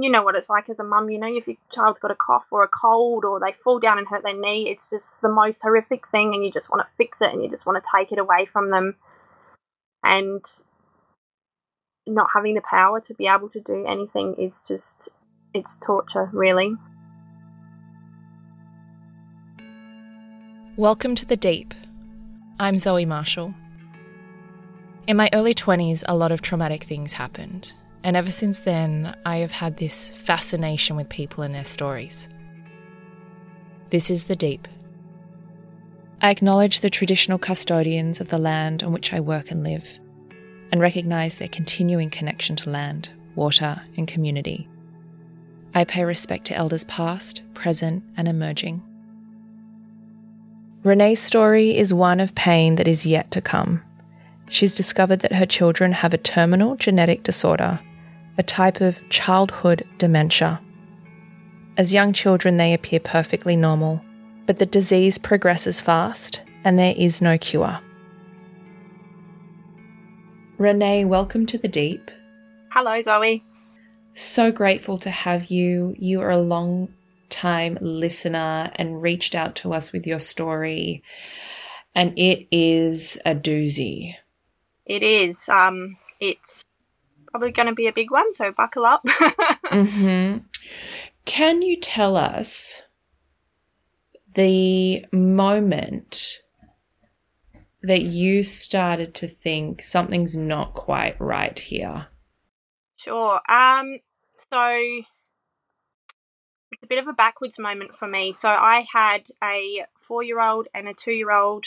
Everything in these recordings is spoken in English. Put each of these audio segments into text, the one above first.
You know what it's like as a mum, you know, if your child's got a cough or a cold or they fall down and hurt their knee, it's just the most horrific thing and you just want to fix it and you just want to take it away from them. And not having the power to be able to do anything is just, it's torture, really. Welcome to the Deep. I'm Zoe Marshall. In my early 20s, a lot of traumatic things happened, and ever since then, I have had this fascination with people and their stories. This is the Deep. I acknowledge the traditional custodians of the land on which I work and live, and recognise their continuing connection to land, water, and community. I pay respect to elders past, present, and emerging. Renee's story is one of pain that is yet to come. She's discovered that her children have a terminal genetic disorder, a type of childhood dementia. As young children, they appear perfectly normal, but the disease progresses fast and there is no cure. Renee, welcome to the deep. Hello, Zoe. So grateful to have you. You are a long time listener and reached out to us with your story. And it is a doozy. It is. Um, it's probably going to be a big one, so buckle up. mm-hmm. Can you tell us the moment that you started to think something's not quite right here? Sure. Um, so it's a bit of a backwards moment for me. So I had a four year old and a two year old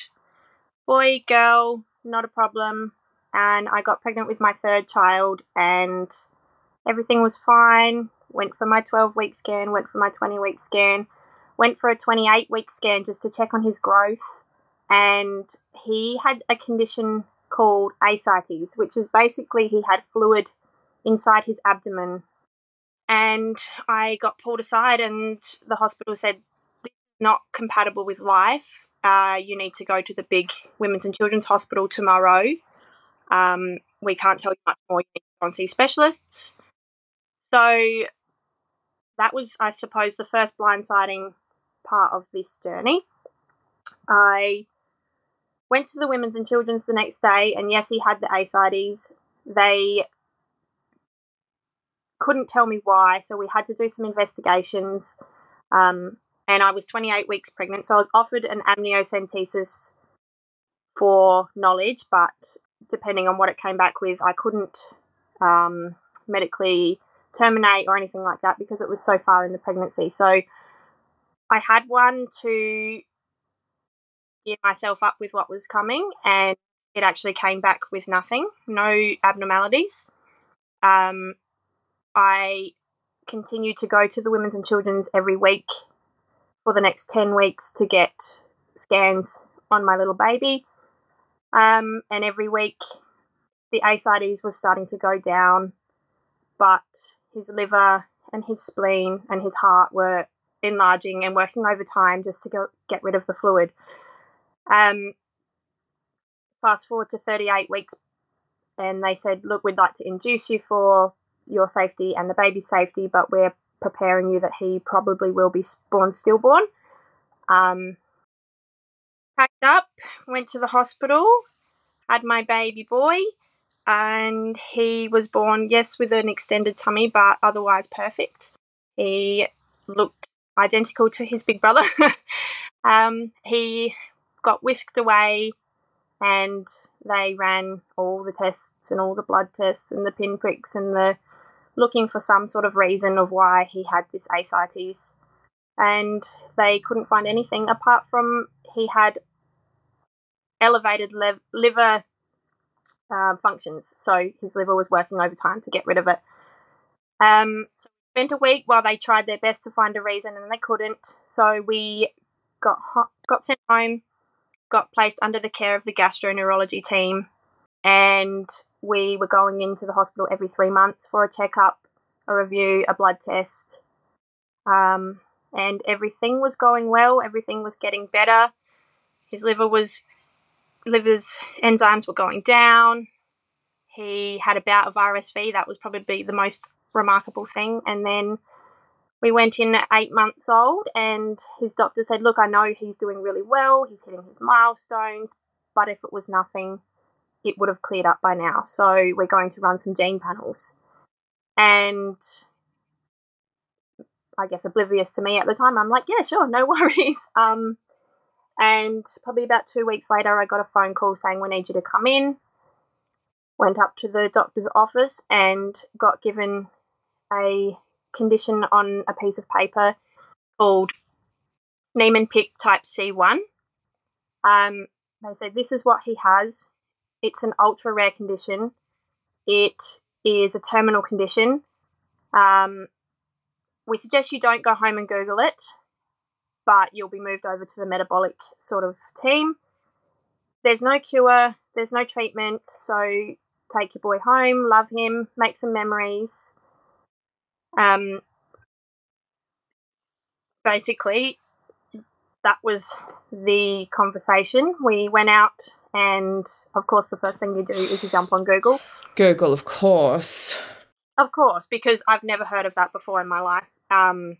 boy, girl, not a problem. And I got pregnant with my third child, and everything was fine. Went for my 12 week scan, went for my 20 week scan, went for a 28 week scan just to check on his growth. And he had a condition called ascites, which is basically he had fluid inside his abdomen and I got pulled aside, and the hospital said, not compatible with life. Uh, you need to go to the big Women's and Children's Hospital tomorrow. Um, we can't tell you much more. You need to see specialists. So that was, I suppose, the first blindsiding part of this journey. I went to the Women's and Children's the next day, and yes, he had the ascites. They couldn't tell me why, so we had to do some investigations. Um, and I was 28 weeks pregnant, so I was offered an amniocentesis for knowledge, but depending on what it came back with, I couldn't um, medically terminate or anything like that because it was so far in the pregnancy. So I had one to gear myself up with what was coming, and it actually came back with nothing, no abnormalities. Um, I continued to go to the Women's and Children's every week for the next 10 weeks to get scans on my little baby. Um, and every week the ascites was starting to go down, but his liver and his spleen and his heart were enlarging and working overtime just to go, get rid of the fluid. Um, fast forward to 38 weeks, and they said, Look, we'd like to induce you for your safety and the baby's safety, but we're preparing you that he probably will be born stillborn. Um, packed up, went to the hospital, had my baby boy, and he was born, yes, with an extended tummy, but otherwise perfect. He looked identical to his big brother. um, he got whisked away and they ran all the tests and all the blood tests and the pinpricks and the looking for some sort of reason of why he had this ascites, and they couldn't find anything apart from he had elevated lev- liver uh, functions, so his liver was working overtime to get rid of it. Um, so spent a week while they tried their best to find a reason and they couldn't. So we got got sent home, got placed under the care of the gastroenterology team, and we were going into the hospital every three months for a checkup, a review, a blood test, um, and everything was going well. Everything was getting better. His liver was liver's enzymes were going down. He had about a bout of RSV. That was probably the most remarkable thing. And then we went in at eight months old, and his doctor said, Look, I know he's doing really well, he's hitting his milestones, but if it was nothing, it would have cleared up by now. So we're going to run some gene panels. And I guess oblivious to me at the time, I'm like, Yeah, sure, no worries. Um, and probably about two weeks later, I got a phone call saying, We need you to come in. Went up to the doctor's office and got given a condition on a piece of paper called Niemann-Pick type C1. Um, they said this is what he has. It's an ultra rare condition. It is a terminal condition. Um, we suggest you don't go home and Google it, but you'll be moved over to the metabolic sort of team. There's no cure, there's no treatment, so take your boy home, love him, make some memories, um, basically, that was the conversation. We went out, and of course, the first thing you do is you jump on Google. Google, of course. Of course, because I've never heard of that before in my life. Um,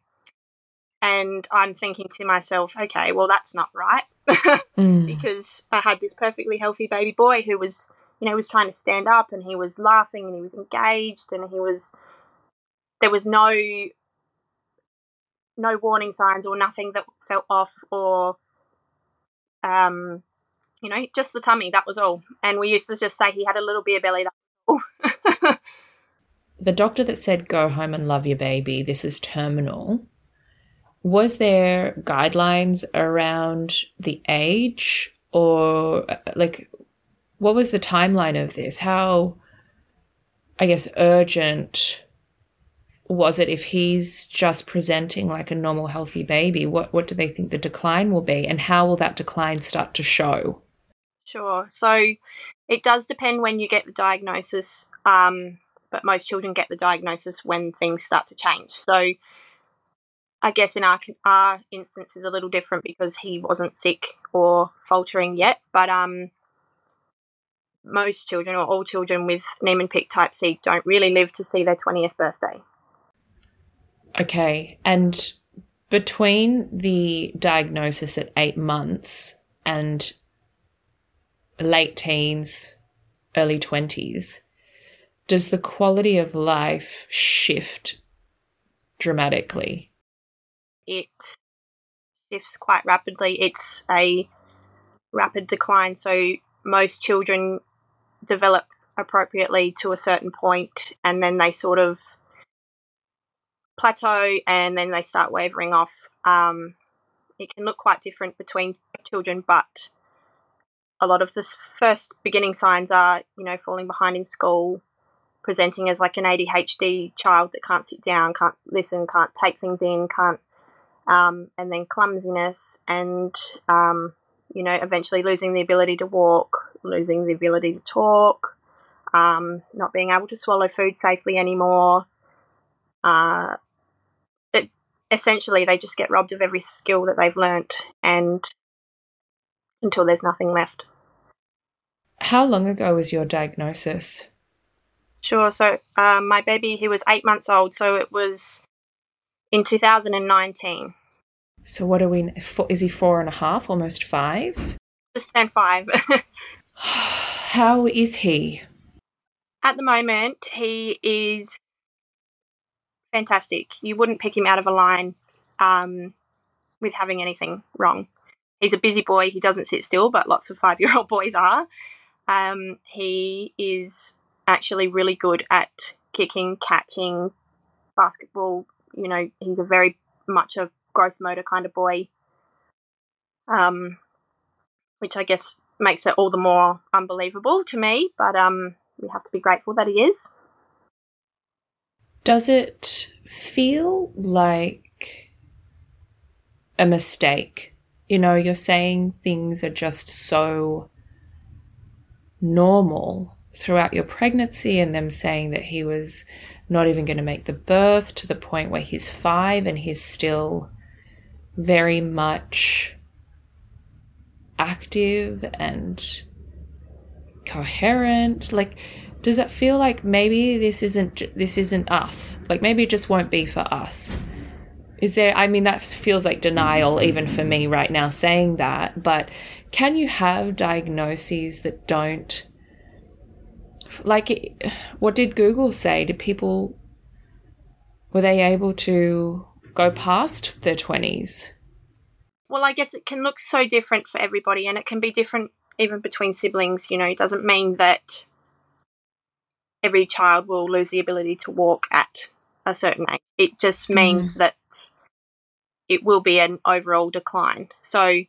and I'm thinking to myself, okay, well, that's not right. mm. Because I had this perfectly healthy baby boy who was, you know, was trying to stand up and he was laughing and he was engaged and he was there was no no warning signs or nothing that felt off or um you know just the tummy that was all and we used to just say he had a little beer belly that the doctor that said go home and love your baby this is terminal was there guidelines around the age or like what was the timeline of this? How i guess urgent was it if he's just presenting like a normal healthy baby? What what do they think the decline will be and how will that decline start to show? Sure. So it does depend when you get the diagnosis um, but most children get the diagnosis when things start to change. So i guess in our our instance is a little different because he wasn't sick or faltering yet but um most children or all children with Niemann-Pick type C don't really live to see their 20th birthday. Okay. And between the diagnosis at eight months and late teens, early 20s, does the quality of life shift dramatically? It shifts quite rapidly. It's a rapid decline. So most children develop appropriately to a certain point and then they sort of plateau and then they start wavering off. Um, it can look quite different between children, but a lot of the first beginning signs are, you know, falling behind in school, presenting as like an ADHD child that can't sit down, can't listen, can't take things in, can't, um, and then clumsiness, and um, you know, eventually losing the ability to walk, losing the ability to talk, um, not being able to swallow food safely anymore, uh, it, essentially they just get robbed of every skill that they've learnt and until there's nothing left. How long ago was your diagnosis? Sure. So um, my baby, he was eight months old, so it was in 2019. So what are we? Is he four and a half, almost five? Just turned five. How is he? At the moment, he is fantastic. You wouldn't pick him out of a line um, with having anything wrong. He's a busy boy. He doesn't sit still, but lots of five year old boys are. Um, he is actually really good at kicking, catching, basketball. You know, he's a very much a gross motor kind of boy, um, which I guess makes it all the more unbelievable to me. But um, we have to be grateful that he is. Does it feel like a mistake? You know, you're saying things are just so normal throughout your pregnancy, and them saying that he was not even going to make the birth to the point where he's five and he's still very much active and coherent. Like does it feel like maybe this isn't this isn't us? Like maybe it just won't be for us. Is there i mean that feels like denial even for me right now saying that but can you have diagnoses that don't like what did google say? Did people were they able to go past their 20s well i guess it can look so different for everybody and it can be different even between siblings you know? It doesn't mean that every child will lose the ability to walk at a certain age. It just means mm. that it will be an overall decline. So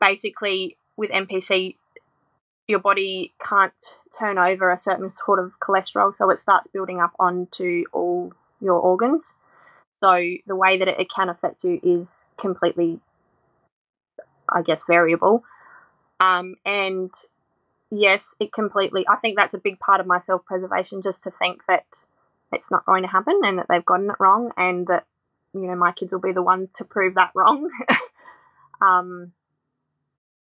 basically with npc your body can't turn over a certain sort of cholesterol, so it starts building up onto all your organs. So the way that it can affect you is completely, I guess, variable. Um, and yes, it completely. I think that's a big part of my self preservation, just to think that it's not going to happen and that they've gotten it wrong, and that you know my kids will be the one to prove that wrong. um,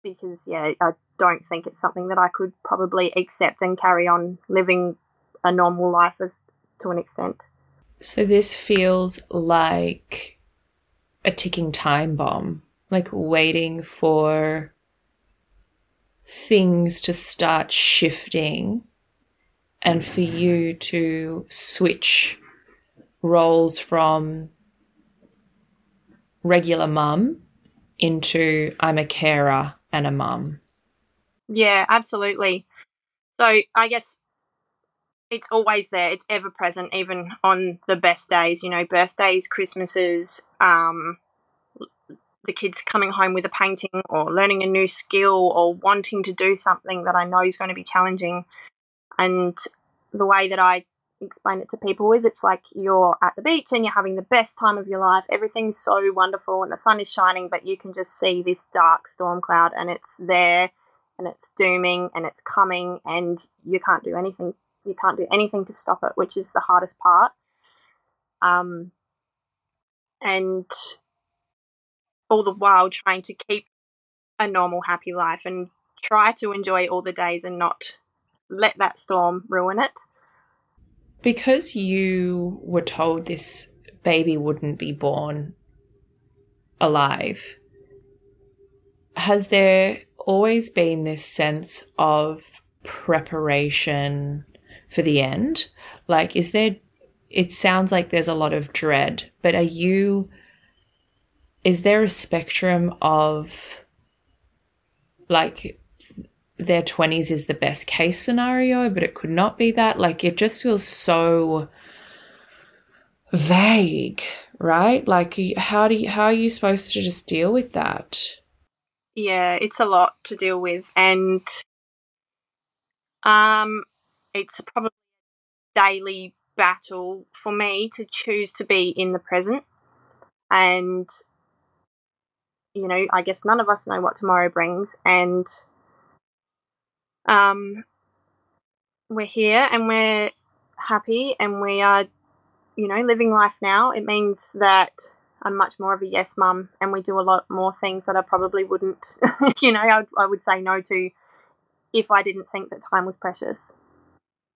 because yeah, I don't think it's something that I could probably accept and carry on living a normal life as to an extent. So this feels like a ticking time bomb, like waiting for things to start shifting and for you to switch roles from regular mum into I'm a carer and a mum. Yeah, absolutely. So I guess it's always there. It's ever present, even on the best days. You know, birthdays, Christmases, um, the kids coming home with a painting or learning a new skill or wanting to do something that I know is going to be challenging. And the way that I explain it to people is it's like you're at the beach and you're having the best time of your life. Everything's so wonderful and the sun is shining, but you can just see this dark storm cloud and it's there and it's dooming and it's coming and you can't do anything you can't do anything to stop it which is the hardest part um and all the while trying to keep a normal happy life and try to enjoy all the days and not let that storm ruin it because you were told this baby wouldn't be born alive has there always been this sense of preparation for the end? Like, is there, it sounds like there's a lot of dread, but are you, is there a spectrum of like their 20s is the best case scenario, but it could not be that? Like, it just feels so vague, right? Like, how do you, how are you supposed to just deal with that? yeah, it's a lot to deal with, and um, it's probably a daily battle for me to choose to be in the present, and you know, I guess none of us know what tomorrow brings, and um, we're here and we're happy and we are, you know, living life now. It means that I'm much more of a yes mum, and we do a lot more things that I probably wouldn't, you know, I, I would say no to if I didn't think that time was precious.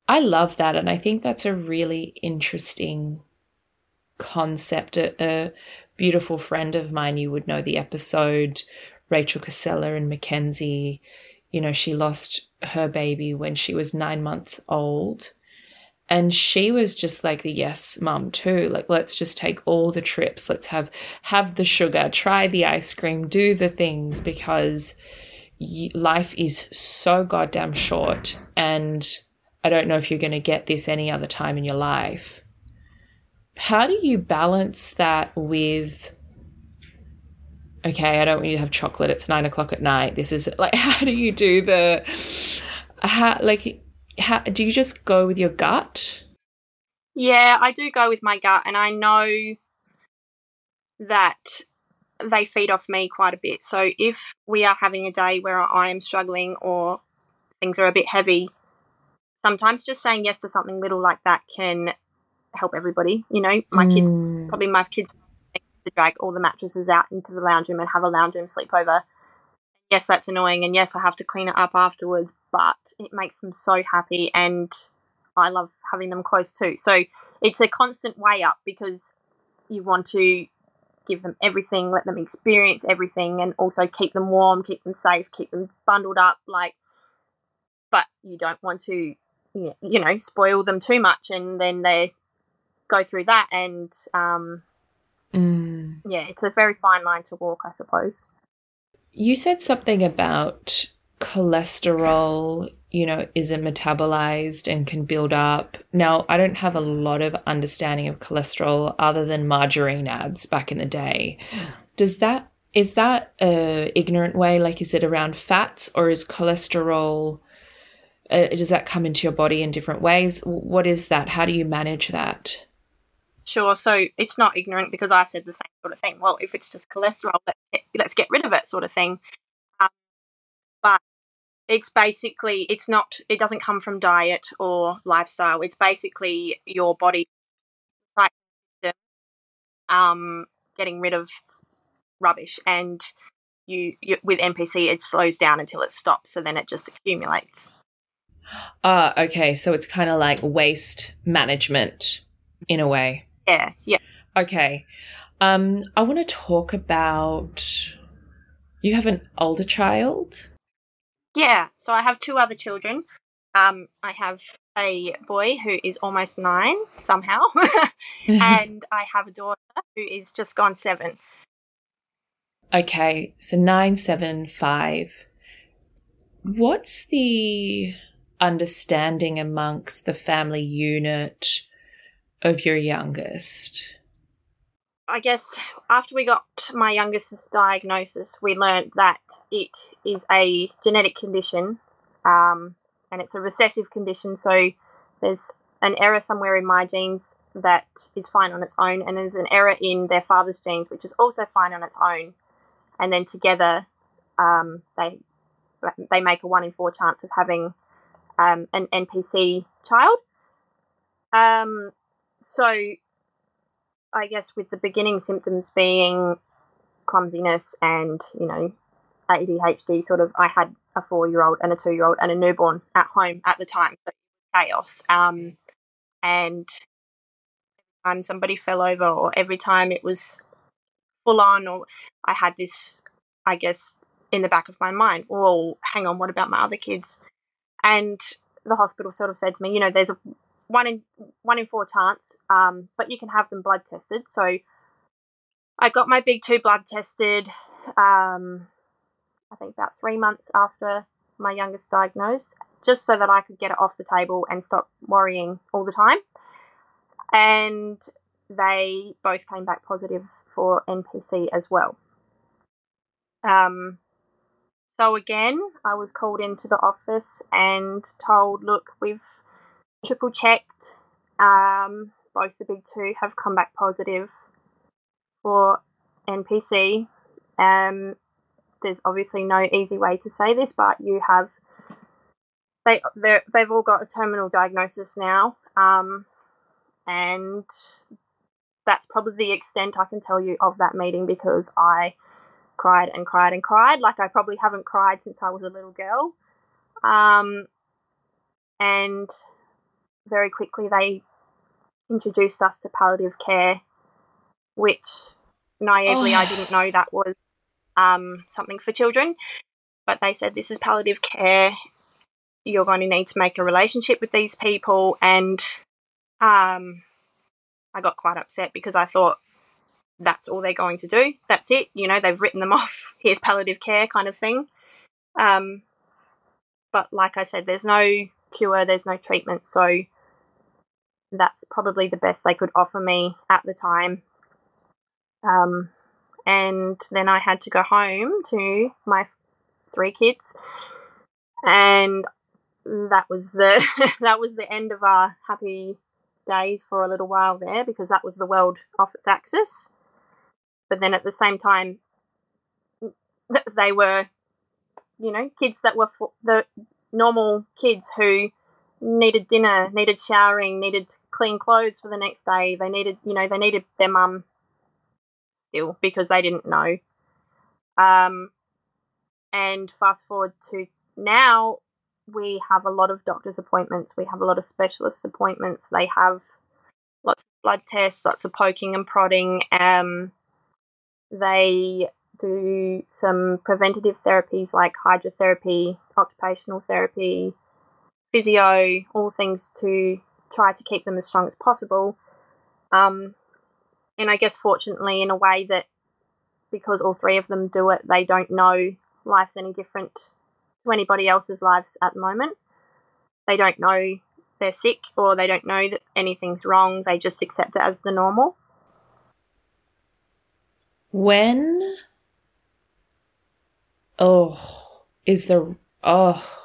I love that, and I think that's a really interesting concept. A, a beautiful friend of mine, you would know the episode, Rachel Casella and Mackenzie. You know, she lost her baby when she was nine months old. And she was just like the yes mum too. Like let's just take all the trips. Let's have have the sugar try the ice cream do the things because life is so goddamn short. And i don't know if you're going to get this any other time in your life. How do you balance that with okay i don't want you to have chocolate it's nine o'clock at night this is like how do you do the how like how, do you just go with your gut? Yeah, I do go with my gut, and I know that they feed off me quite a bit. So if we are having a day where I am struggling or things are a bit heavy, sometimes just saying yes to something little like that can help everybody. You know, my mm. kids, probably my kids, to drag all the mattresses out into the lounge room and have a lounge room sleepover. Yes, that's annoying, and yes, I have to clean it up afterwards, but it makes them so happy, and I love having them close too. So it's a constant way up because you want to give them everything, let them experience everything, and also keep them warm, keep them safe, keep them bundled up. Like, but you don't want to, you know, spoil them too much, and then they go through that. And um, mm. yeah, it's a very fine line to walk, I suppose. You said something about cholesterol you know, isn't metabolized and can build up. Now, I don't have a lot of understanding of cholesterol other than margarine ads back in the day. Does that is that a ignorant way like is it around fats or is cholesterol uh, does that come into your body in different ways? What is that? How do you manage that? Sure. So it's not ignorant because I said the same sort of thing. Well, if it's just cholesterol, let's get, rid of it, sort of thing. Um, but it's basically it's not it doesn't come from diet or lifestyle it's basically your body um getting rid of rubbish and you, you, with npc it slows down until it stops so then it just accumulates ah uh, okay so it's kind of like waste management in a way yeah yeah okay um i want to talk about you have an older child yeah, so I have two other children. Um, I have a boy who is almost nine somehow, and I have a daughter who is just gone seven. Okay, so nine, seven, five. What's the understanding amongst the family unit of your youngest? I guess after we got my youngest's diagnosis, we learned that it is a genetic condition, um, and it's a recessive condition. So there's an error somewhere in my genes that is fine on its own, and there's an error in their father's genes, which is also fine on its own. And then together, um, they they make a one in four chance of having um, an NPC child. Um, so I guess with the beginning symptoms being clumsiness and, you know, ADHD, sort of, I had a four year old and a two year old and a newborn at home at the time. So chaos. Um, and time somebody fell over, or every time it was full on, or I had this, I guess, in the back of my mind, well, hang on, what about my other kids? And the hospital sort of said to me, you know, there's a one in one in four chance, um, but you can have them blood tested. So I got my big two blood tested. Um, I think about three months after my youngest diagnosed, just so that I could get it off the table and stop worrying all the time. And they both came back positive for NPC as well. Um, so again, I was called into the office and told, look, we've triple checked. Um, both the big two have come back positive for NPC. Um, there's obviously no easy way to say this, but you have they they've all got a terminal diagnosis now, um, and that's probably the extent I can tell you of that meeting because I cried and cried and cried like I probably haven't cried since I was a little girl. Um, and very quickly they introduced us to palliative care, which naively oh. I didn't know that was um, something for children. But they said this is palliative care. You're going to need to make a relationship with these people, and um, I got quite upset because I thought that's all they're going to do. That's it. You know, they've written them off. Here's palliative care, kind of thing. Um, but like I said, there's no cure. There's no treatment. So that's probably the best they could offer me at the time. Um, and then I had to go home to my three kids, and that was the that was the end of our happy days for a little while there because that was the world off its axis. But then at the same time, they were, you know, kids that were for the normal kids who needed dinner, needed showering, needed clean clothes for the next day. They needed, you know, they needed their mum still because they didn't know. Um, and fast forward to now, we have a lot of doctor's appointments. We have a lot of specialist appointments. They have lots of blood tests, lots of poking and prodding. Um, they do some preventative therapies like hydrotherapy, occupational therapy, physio, all things to try to keep them as strong as possible. Um, and I guess, fortunately, in a way that because all three of them do it, they don't know life's any different to anybody else's lives at the moment. They don't know they're sick or they don't know that anything's wrong. They just accept it as the normal. When oh is the oh.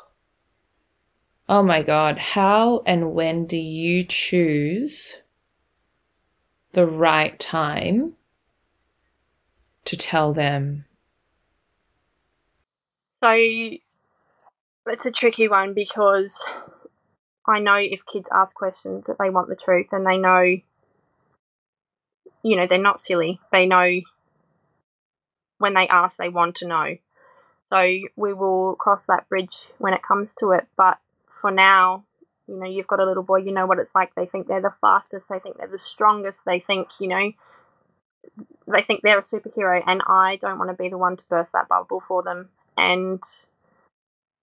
Oh my god how and when do you choose the right time to tell them? So it's a tricky one because I know if kids ask questions that they want the truth and they know you know they're not silly. They know when they ask they want to know so we will cross that bridge when it comes to it. But for now, you know, you've got a little boy, you know what it's like. They think they're the fastest, they think they're the strongest, they think, you know, they think they're a superhero. And I don't want to be the one to burst that bubble for them. And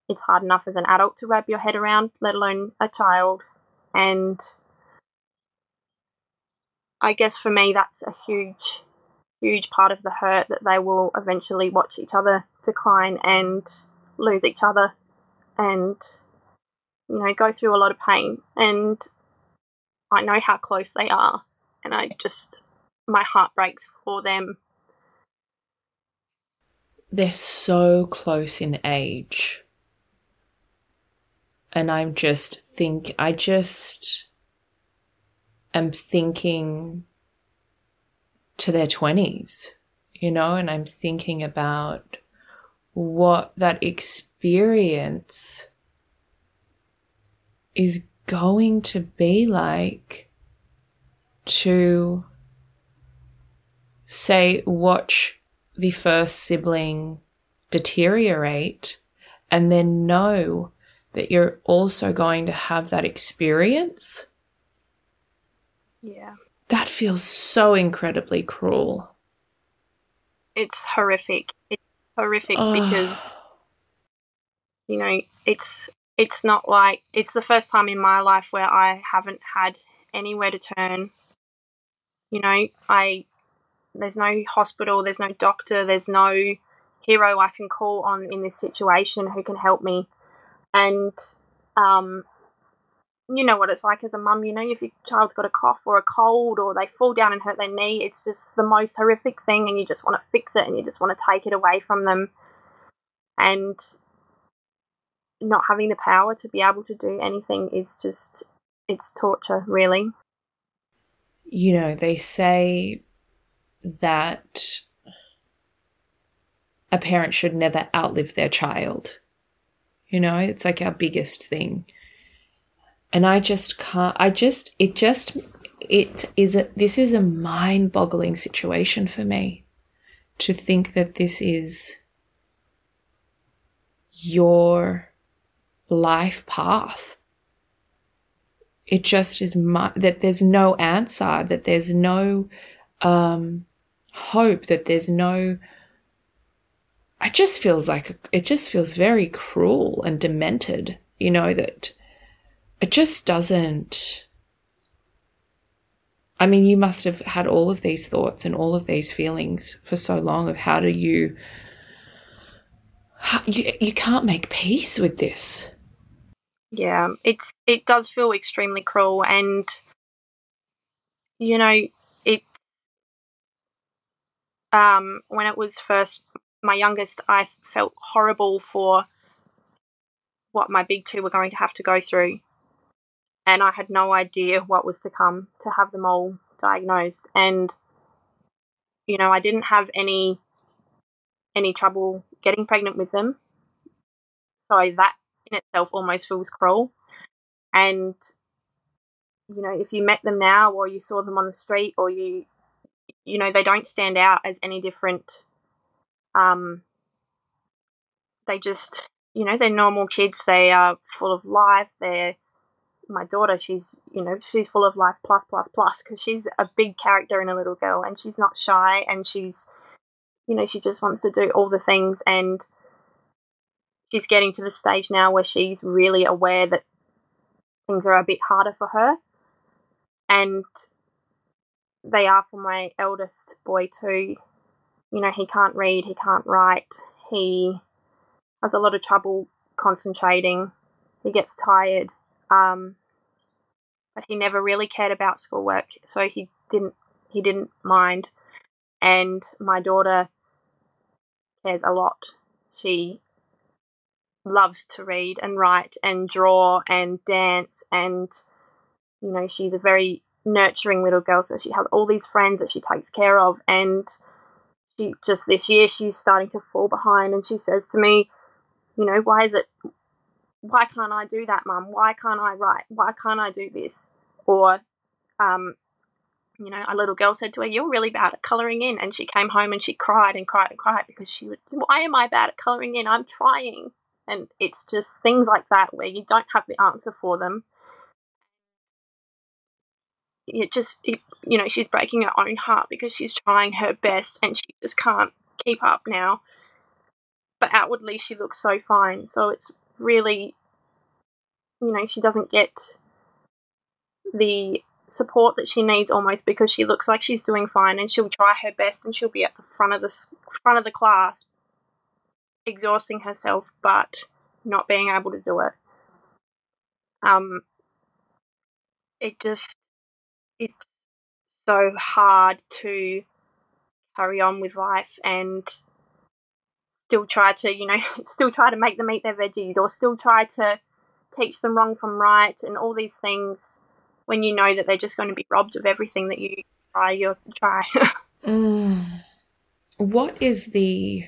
it's hard enough as an adult to wrap your head around, let alone a child. And I guess for me, that's a huge huge part of the hurt that they will eventually watch each other decline and lose each other and you know go through a lot of pain. And I know how close they are and I just my heart breaks for them. They're so close in age. And I'm just think I just am thinking to their 20s, you know, and I'm thinking about what that experience is going to be like to say, watch the first sibling deteriorate and then know that you're also going to have that experience. Yeah that feels so incredibly cruel. It's horrific. It's horrific oh. because you know, it's it's not like it's the first time in my life where I haven't had anywhere to turn. You know, I there's no hospital, there's no doctor, there's no hero I can call on in this situation who can help me. And um, you know what it's like as a mum, you know, if your child's got a cough or a cold or they fall down and hurt their knee, it's just the most horrific thing and you just want to fix it and you just want to take it away from them. And not having the power to be able to do anything is just, it's torture, really. You know, they say that a parent should never outlive their child. You know, it's like our biggest thing and I just can't. I just it just it is a this is a mind boggling situation for me to think that this is your life path. It just is my, that there's no answer, that there's no um, hope, that there's no. It just feels like it just feels very cruel and demented, you know, that it just doesn't. I mean, you must have had all of these thoughts and all of these feelings for so long of how do you. You, you can't make peace with this. Yeah, it's it does feel extremely cruel, and you know it. Um, when it was first my youngest, I felt horrible for what my big two were going to have to go through and I had no idea what was to come to have them all diagnosed. And you know, I didn't have any any trouble getting pregnant with them. So that in itself almost feels cruel. And you know, if you met them now or you saw them on the street or you you know, they don't stand out as any different um they just you know, they're normal kids. They are full of life. They're my daughter. She's you know she's full of life plus plus plus because she's a big character in a little girl and she's not shy and she's you know she just wants to do all the things and she's getting to the stage now where she's really aware that things are a bit harder for her and they are for my eldest boy too you know he can't read he can't write he has a lot of trouble concentrating. He gets tired. Um, but he never really cared about schoolwork, so he didn't he didn't mind. And my daughter cares a lot. She loves to read and write and draw and dance and you know she's a very nurturing little girl so she has all these friends that she takes care of and she just this year she's starting to fall behind and she says to me you know, why is it, why can't I do that, mum? Why can't I write? Why can't I do this? Or, um, you know, a little girl said to her, You're really bad at colouring in. And she came home and she cried and cried and cried because she would, Why am I bad at colouring in? I'm trying. And it's just things like that where you don't have the answer for them. It just, it, you know, she's breaking her own heart because she's trying her best and she just can't keep up now but outwardly she looks so fine. So it's really, you know, she doesn't get the support that she needs almost because she looks like she's doing fine and she'll try her best and she'll be at the front of the front of the class exhausting herself but not being able to do it. Um it just it's so hard to carry on with life and still try to, you know, still try to make them eat their veggies or still try to teach them wrong from right and all these things when you know that they're just going to be robbed of everything that you try your try. mm. What is the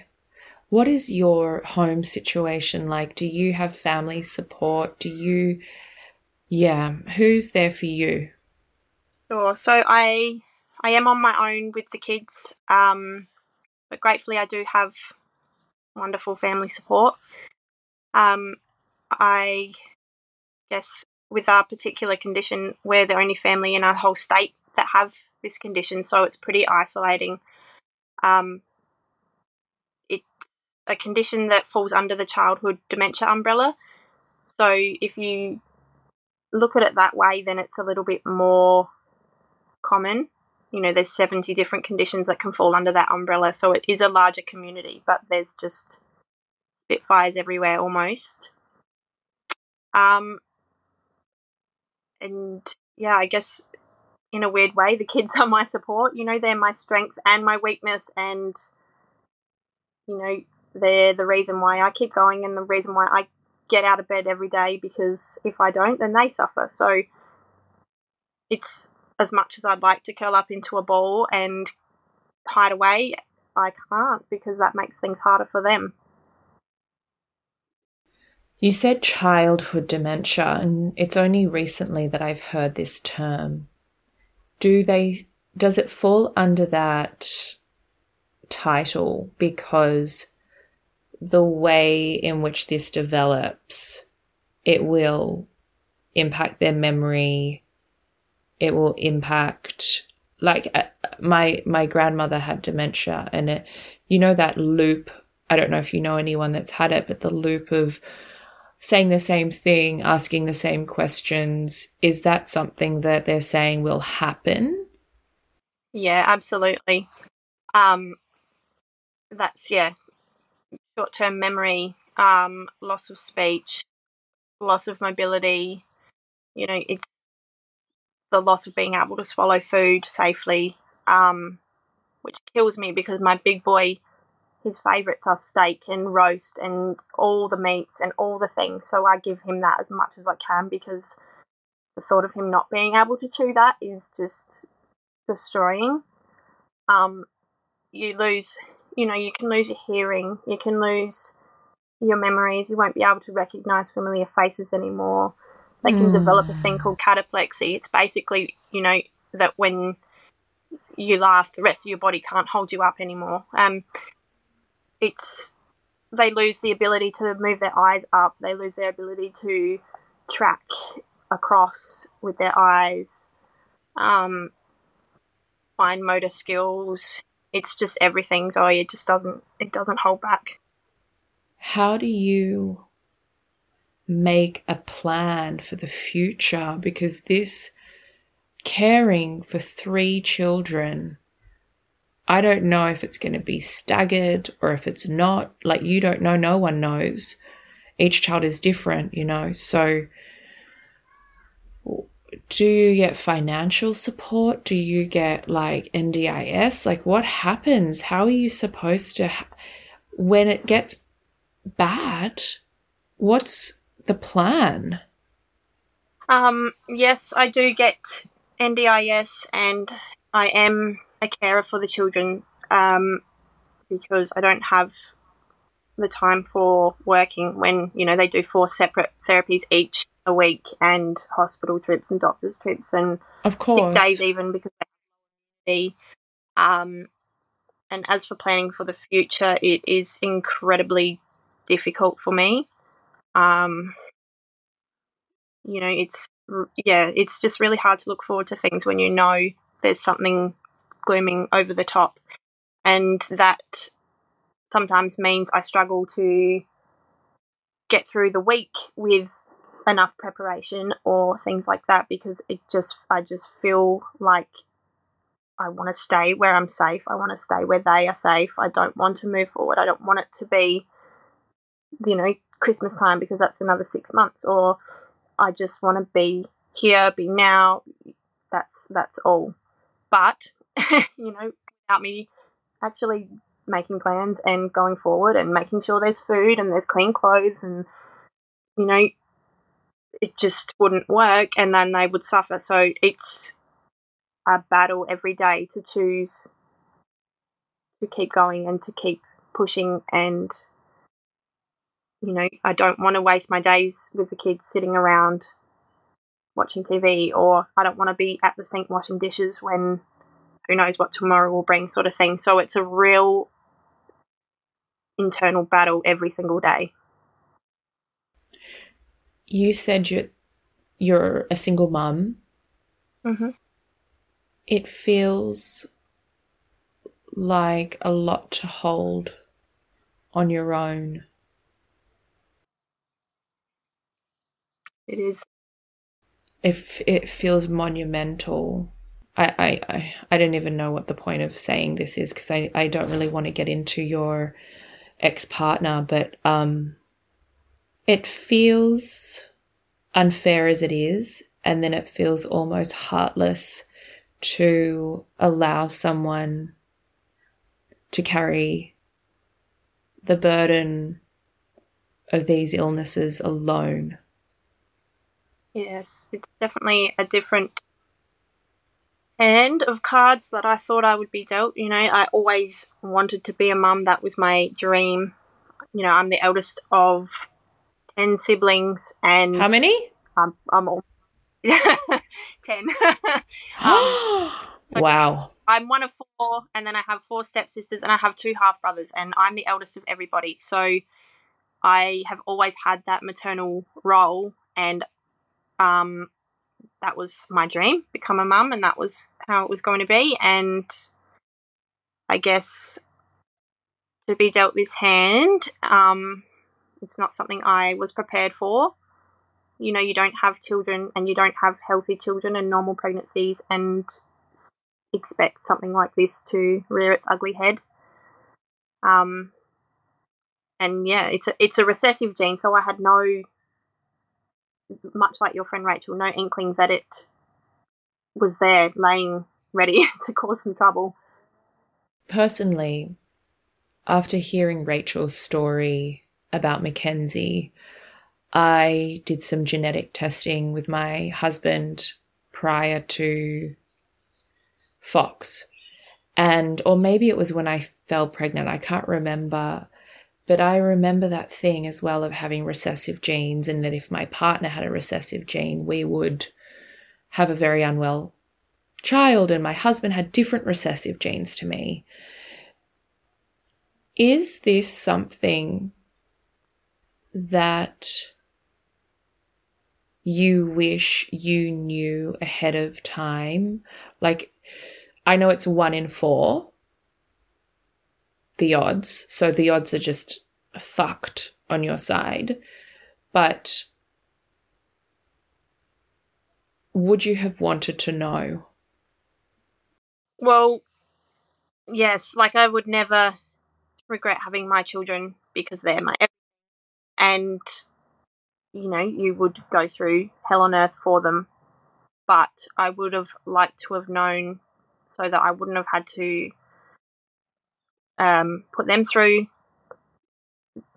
what is your home situation like? Do you have family support? Do you yeah, who's there for you? Sure. So I I am on my own with the kids. Um but gratefully I do have wonderful family support. Um, I guess with our particular condition, we're the only family in our whole state that have this condition, so it's pretty isolating. Um, it's a condition that falls under the childhood dementia umbrella. So if you look at it that way, then it's a little bit more common you know there's 70 different conditions that can fall under that umbrella so it is a larger community but there's just spitfires everywhere almost. Um and yeah i guess in a weird way the kids are my support you know they're my strength and my weakness and you know they're the reason why i keep going and the reason why i get out of bed every day because if i don't then they suffer. So it's as much as I'd like to curl up into a ball and hide away, I can't because that makes things harder for them. You said childhood dementia, and it's only recently that I've heard this term. Do they, does it fall under that title because the way in which this develops, it will impact their memory, it will impact like uh, my my grandmother had dementia and it you know that loop i don't know if you know anyone that's had it but the loop of saying the same thing asking the same questions is that something that they're saying will happen? Yeah absolutely. Um that's yeah short-term memory um loss of speech loss of mobility you know it's the loss of being able to swallow food safely, um, which kills me because my big boy, his favourites are steak and roast and all the meats and all the things. So I give him that as much as I can because the thought of him not being able to chew that is just destroying. Um, you lose, you know, you can lose your hearing, you can lose your memories, you won't be able to recognize familiar faces anymore. They can mm. develop a thing called cataplexy. It's basically, you know, that when you laugh, the rest of your body can't hold you up anymore. Um, it's they lose the ability to move their eyes up. They lose their ability to track across with their eyes. Um, fine motor skills. It's just everything, Zoe. It just doesn't it doesn't hold back. How do you make a plan for the future? Because this caring for three children, I don't know if it's going to be staggered or if it's not. Like, you don't know, no one knows. Each child is different, you know. So, do you get financial support? Do you get like NDIS? Like, what happens? How are you supposed to, ha- when it gets bad, what's the plan? Um, yes, I do get NDIS and I am a carer for the children um, because I don't have the time for working when, you know, they do four separate therapies each a week and hospital trips and doctor's trips and of course. sick days even because they um and as for planning for the future it is incredibly difficult for me um you know it's yeah it's just really hard to look forward to things when you know there's something glooming over the top and that sometimes means i struggle to get through the week with enough preparation or things like that because it just I just feel like I want to stay where I'm safe. I want to stay where they are safe. I don't want to move forward. I don't want it to be you know Christmas time because that's another 6 months or I just want to be here, be now. That's that's all. But you know, without me actually making plans and going forward and making sure there's food and there's clean clothes and you know it just wouldn't work and then they would suffer. So it's a battle every day to choose to keep going and to keep pushing and you know, I don't want to waste my days with the kids sitting around watching TV or I don't want to be at the sink washing dishes when who knows what tomorrow will bring sort of thing. So it's a real internal battle every single day you said you're you're a single mum. Mm-hmm. It feels like a lot to hold on your own. It is. If it feels monumental. I, I, I, don't even know what the point of saying this is because I, I don't really want to get into your ex partner, but um it feels unfair as it is, and then it feels almost heartless to allow someone to carry the burden of these illnesses alone. Yes, it's definitely a different hand of cards that I thought I would be dealt. You know, I always wanted to be a mum, that was my dream. You know, I'm the eldest of 10 siblings and how many? Um, i'm all 10 um, so wow. I'm one of four and then i have four stepsisters and i have two half brothers and i'm the eldest of everybody. So i have always had that maternal role and um that was my dream become a mum and that was how it was going to be and i guess to be dealt this hand um it's not something I was prepared for. You know, you don't have children and you don't have healthy children and normal pregnancies and expect something like this to rear its ugly head. Um, and yeah, it's a it's a recessive gene, so I had no, much like your friend Rachel, no inkling that it was there, laying ready to cause some trouble. Personally, after hearing Rachel's story about Mackenzie, I did some genetic testing with my husband prior to Fox. And, or maybe it was when I fell pregnant, I can't remember. But I remember that thing as well of having recessive genes, and that if my partner had a recessive gene, we would have a very unwell child, and my husband had different recessive genes to me. Is this something that you wish you knew ahead of time? Like, I know it's one in four, the odds. So the odds are just fucked on your side. But would you have wanted to know? Well, yes, like I would never regret having my children because they're my and you know you would go through hell on earth for them but i would have liked to have known so that i wouldn't have had to um, put them through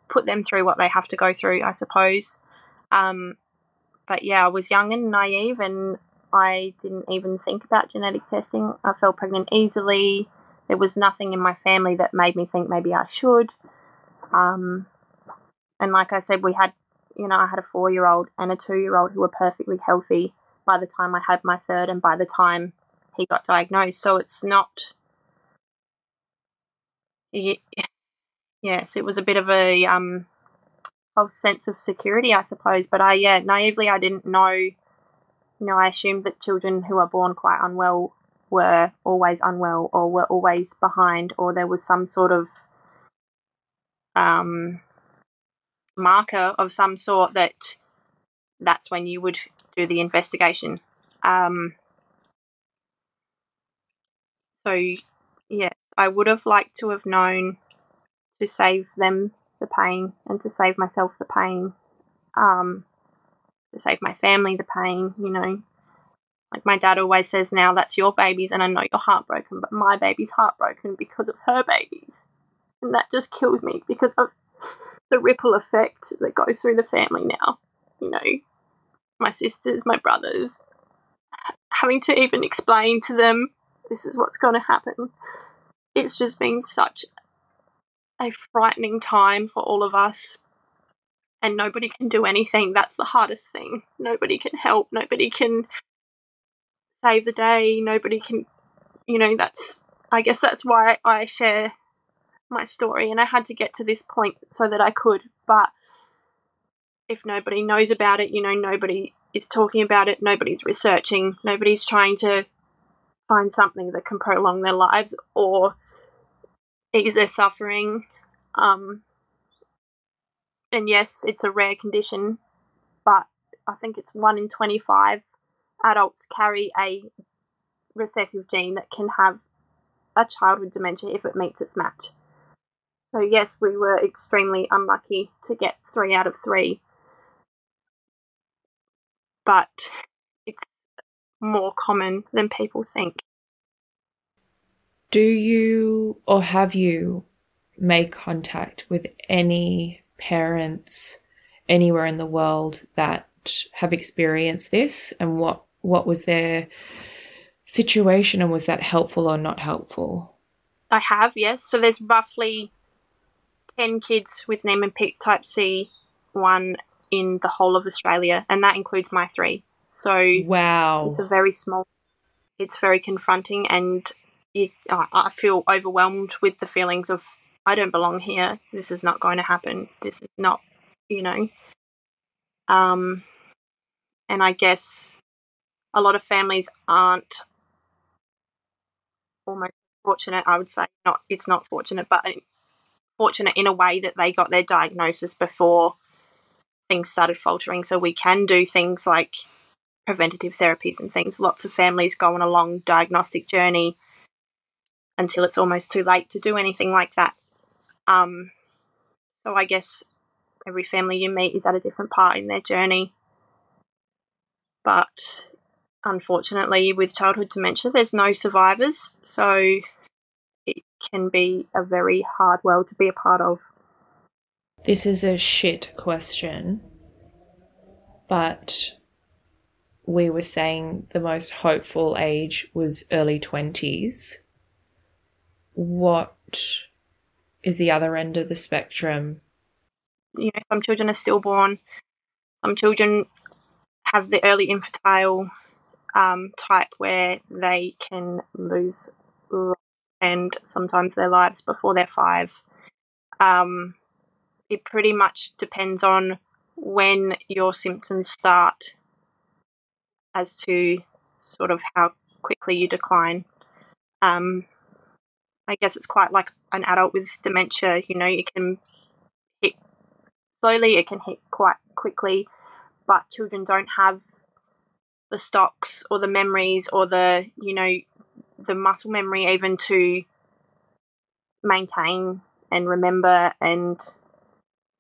put them through what they have to go through i suppose um, but yeah i was young and naive and i didn't even think about genetic testing i fell pregnant easily there was nothing in my family that made me think maybe I should. Um, and like I said, we had, you know, I had a four year old and a two year old who were perfectly healthy by the time I had my third and by the time he got diagnosed. So it's not. Yes, it was a bit of a um, false sense of security, I suppose. But I, yeah, naively, I didn't know. You know, I assumed that children who are born quite unwell were always unwell or were always behind or there was some sort of um, marker of some sort that that's when you would do the investigation. Um, so, yeah, I would have liked to have known to save them the pain and to save myself the pain, um, to save my family the pain, you know, like my dad always says now, that's your babies, and I know you're heartbroken, but my baby's heartbroken because of her babies. And that just kills me because of the ripple effect that goes through the family now. You know, my sisters, my brothers, having to even explain to them this is what's going to happen. It's just been such a frightening time for all of us. And nobody can do anything. That's the hardest thing. Nobody can help. Nobody can save the day. Nobody can, you know, that's, I guess that's why I share my story. And I had to get to this point so that I could. But if nobody knows about it, you know, nobody is talking about it, nobody's researching, nobody's trying to find something that can prolong their lives or ease their suffering. Um, and yes, it's a rare condition, but I think it's one in 25 adults carry a recessive gene that can have a child with dementia if it meets its match. So, yes, we were extremely unlucky to get three out of three, but it's more common than people think. Do you or have you made contact with any parents anywhere in the world that have experienced this and what what was their situation and was that helpful or not helpful? I have, yes. So there's roughly 10 kids with Niemann-Pick type C, one in the whole of Australia, and that includes my three. So wow, it's a very small. It's very confronting, and you, I feel overwhelmed with the feelings of I don't belong here. This is not going to happen. This is not, you know. Um, and I guess a lot of families aren't almost fortunate. I would say not. It's not fortunate, but fortunate in a way that they got their diagnosis before things started faltering. So we can do things like preventative therapies and things. Lots of families go on a long diagnostic journey until it's almost too late to do anything like that. Um, so I guess every family you meet is at a different part in their journey. But unfortunately, with childhood dementia, there's no survivors, so it can be a very hard world to be a part of. This is a shit question, but we were saying the most hopeful age was early 20s. What is the other end of the spectrum? You know, some children are stillborn, some children have the early infantile um, type where they can lose and sometimes their lives before they're five. Um, it pretty much depends on when your symptoms start as to sort of how quickly you decline. Um, I guess it's quite like an adult with dementia. You know, it can hit slowly, it can hit quite quickly, but children don't have the stocks or the memories or the you know the muscle memory even to maintain and remember and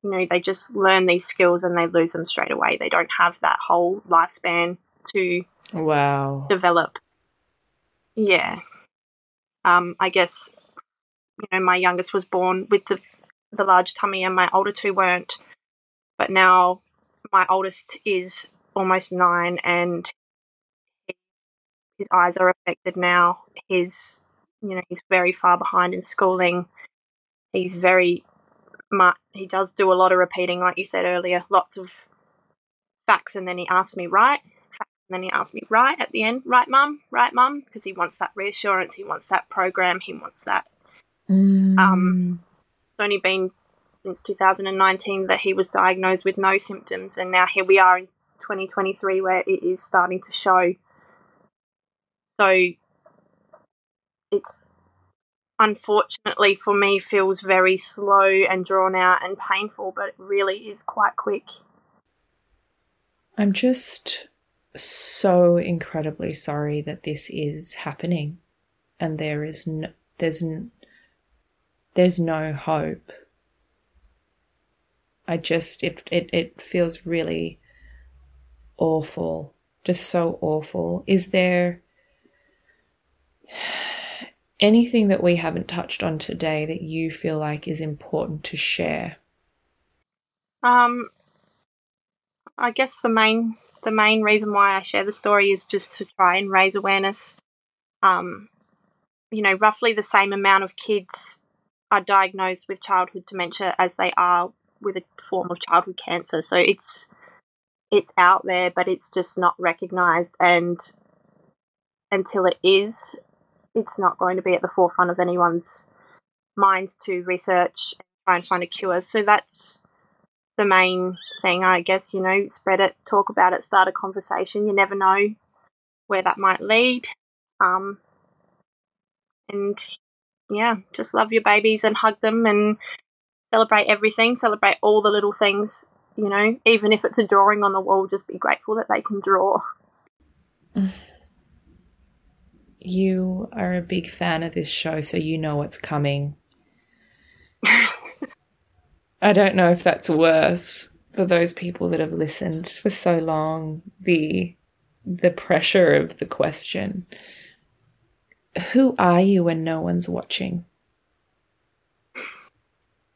you know they just learn these skills and they lose them straight away they don't have that whole lifespan to wow. develop. Yeah. Um i guess you know my youngest was born with the the large tummy and my older two weren't but now my oldest is almost nine and his eyes are affected now. His you know he's very far behind in schooling. He's very much he does do a lot of repeating like you said earlier lots of facts and then he asks me right and then he asks me right at the end right mum right mum because he wants that reassurance he wants that program he wants that mm. um it's only been since 2019 that he was diagnosed with no symptoms and now here we are in 2023 where it is starting to show so it's unfortunately for me feels very slow and drawn out and painful, but it really is quite quick. I'm just so incredibly sorry that this is happening and there is no, there's n- there's no hope. I just it it it feels really awful. Just so awful. Is there anything that we haven't touched on today that you feel like is important to share? Um, I guess the main the main reason why I share the story is just to try and raise awareness. Um, you know, roughly the same amount of kids are diagnosed with childhood dementia as they are with a form of childhood cancer. So it's it's out there, but it's just not recognized and until it is, it's not going to be at the forefront of anyone's minds to research and try and find a cure. So that's the main thing, I guess. You know, spread it, talk about it, start a conversation. You never know where that might lead. Um, and yeah, just love your babies and hug them and celebrate everything, celebrate all the little things. You know, even if it's a drawing on the wall, just be grateful that they can draw. you are a big fan of this show, so you know what's coming. I don't know if that's worse for those people that have listened for so long. The the pressure of the question. Who are you when no one's watching?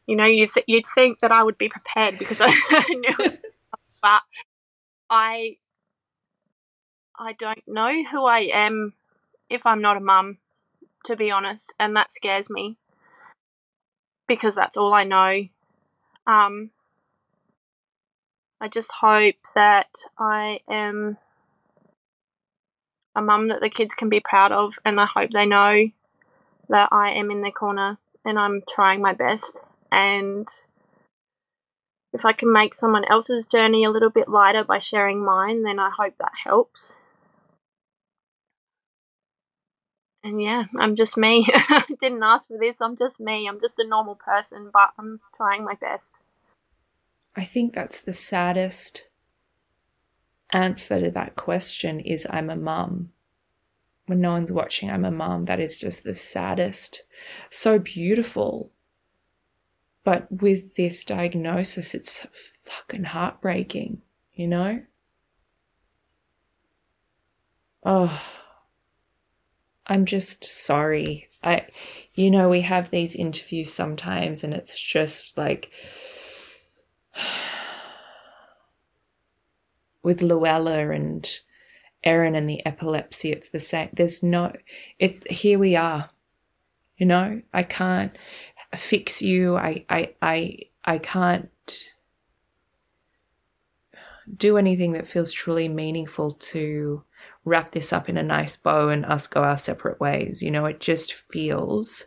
You know, you th- you'd think that I would be prepared because I knew, but I I don't know who I am if I'm not a mum, to be honest, and that scares me because that's all I know. Um, I just hope that I am a mum that the kids can be proud of, and I hope they know that I am in their corner and I'm trying my best. And if I can make someone else's journey a little bit lighter by sharing mine, then I hope that helps. And yeah, I'm just me. Didn't ask for this. I'm just me. I'm just a normal person, but I'm trying my best. I think that's the saddest answer to that question is I'm a mum. When no one's watching, I'm a mum. That is just the saddest. So beautiful. But with this diagnosis, it's fucking heartbreaking, you know? Oh. I'm just sorry. I, you know, we have these interviews sometimes and it's just like, with Luella and Erin and the epilepsy, it's the same. There's no, it, here we are. You know, I can't fix you. I, I, I, I can't do anything that feels truly meaningful to wrap this up in a nice bow and us go our separate ways. You know, it just feels,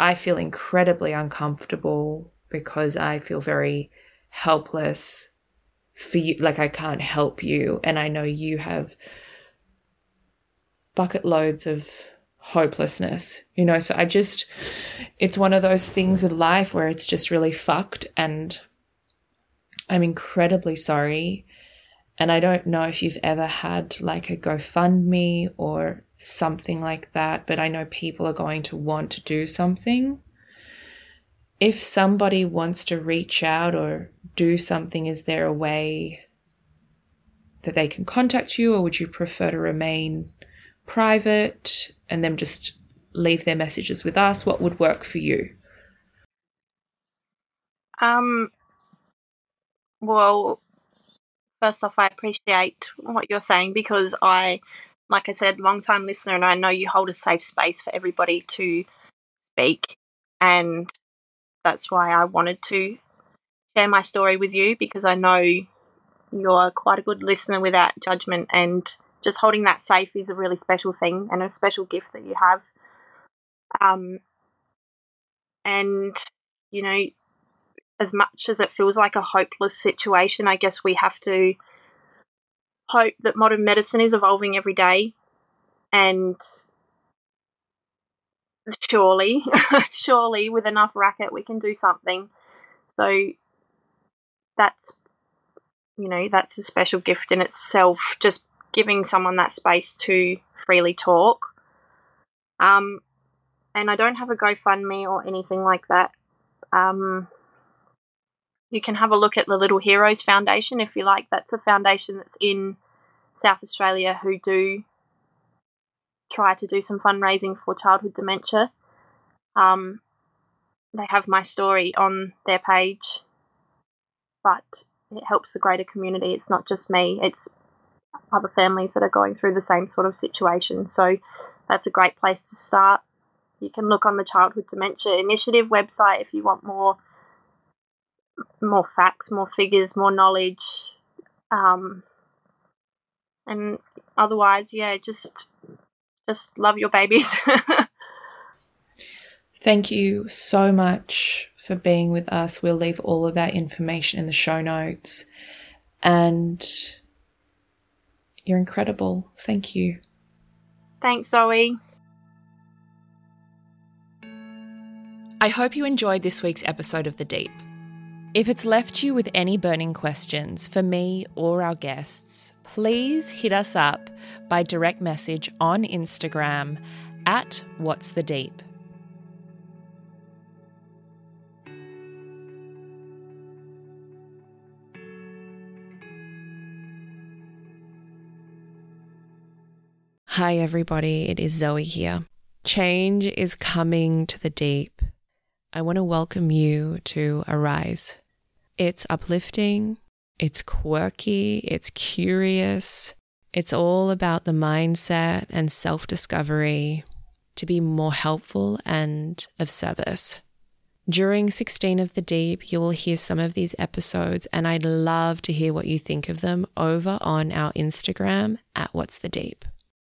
I feel incredibly uncomfortable because I feel very helpless for you. Like, I can't help you. And I know you have bucket loads of hopelessness, you know. So I just, it's one of those things with life where it's just really fucked. And I'm incredibly sorry. And I don't know if you've ever had like a GoFundMe or something like that, but I know people are going to want to do something. If somebody wants to reach out or do something, is there a way that they can contact you, or would you prefer to remain private and them just leave their messages with us? What would work for you? Um, well, first off, I appreciate what you're saying because I, like I said, long time listener, and I know you hold a safe space for everybody to speak. And that's why I wanted to share my story with you because I know you're quite a good listener without judgment. And just holding that safe is a really special thing and a special gift that you have. Um, and, you know, as much as it feels like a hopeless situation, I guess we have to hope that modern medicine is evolving every day and surely, surely with enough racket we can do something. So that's you know, that's a special gift in itself, just giving someone that space to freely talk. Um and I don't have a GoFundMe or anything like that. Um you can have a look at the Little Heroes Foundation if you like. That's a foundation that's in South Australia who do try to do some fundraising for childhood dementia. Um, they have my story on their page, but it helps the greater community. It's not just me, it's other families that are going through the same sort of situation. So that's a great place to start. You can look on the Childhood Dementia Initiative website if you want more more facts, more figures, more knowledge. Um, and otherwise, yeah, just just love your babies. Thank you so much for being with us. We'll leave all of that information in the show notes. And you're incredible. Thank you. Thanks, Zoe. I hope you enjoyed this week's episode of The Deep. If it's left you with any burning questions for me or our guests, please hit us up by direct message on Instagram at What's the Deep. Hi, everybody. It is Zoe here. Change is coming to the deep. I want to welcome you to Arise. It's uplifting, it's quirky, it's curious. It's all about the mindset and self discovery to be more helpful and of service. During 16 of the Deep, you will hear some of these episodes, and I'd love to hear what you think of them over on our Instagram at What's the Deep.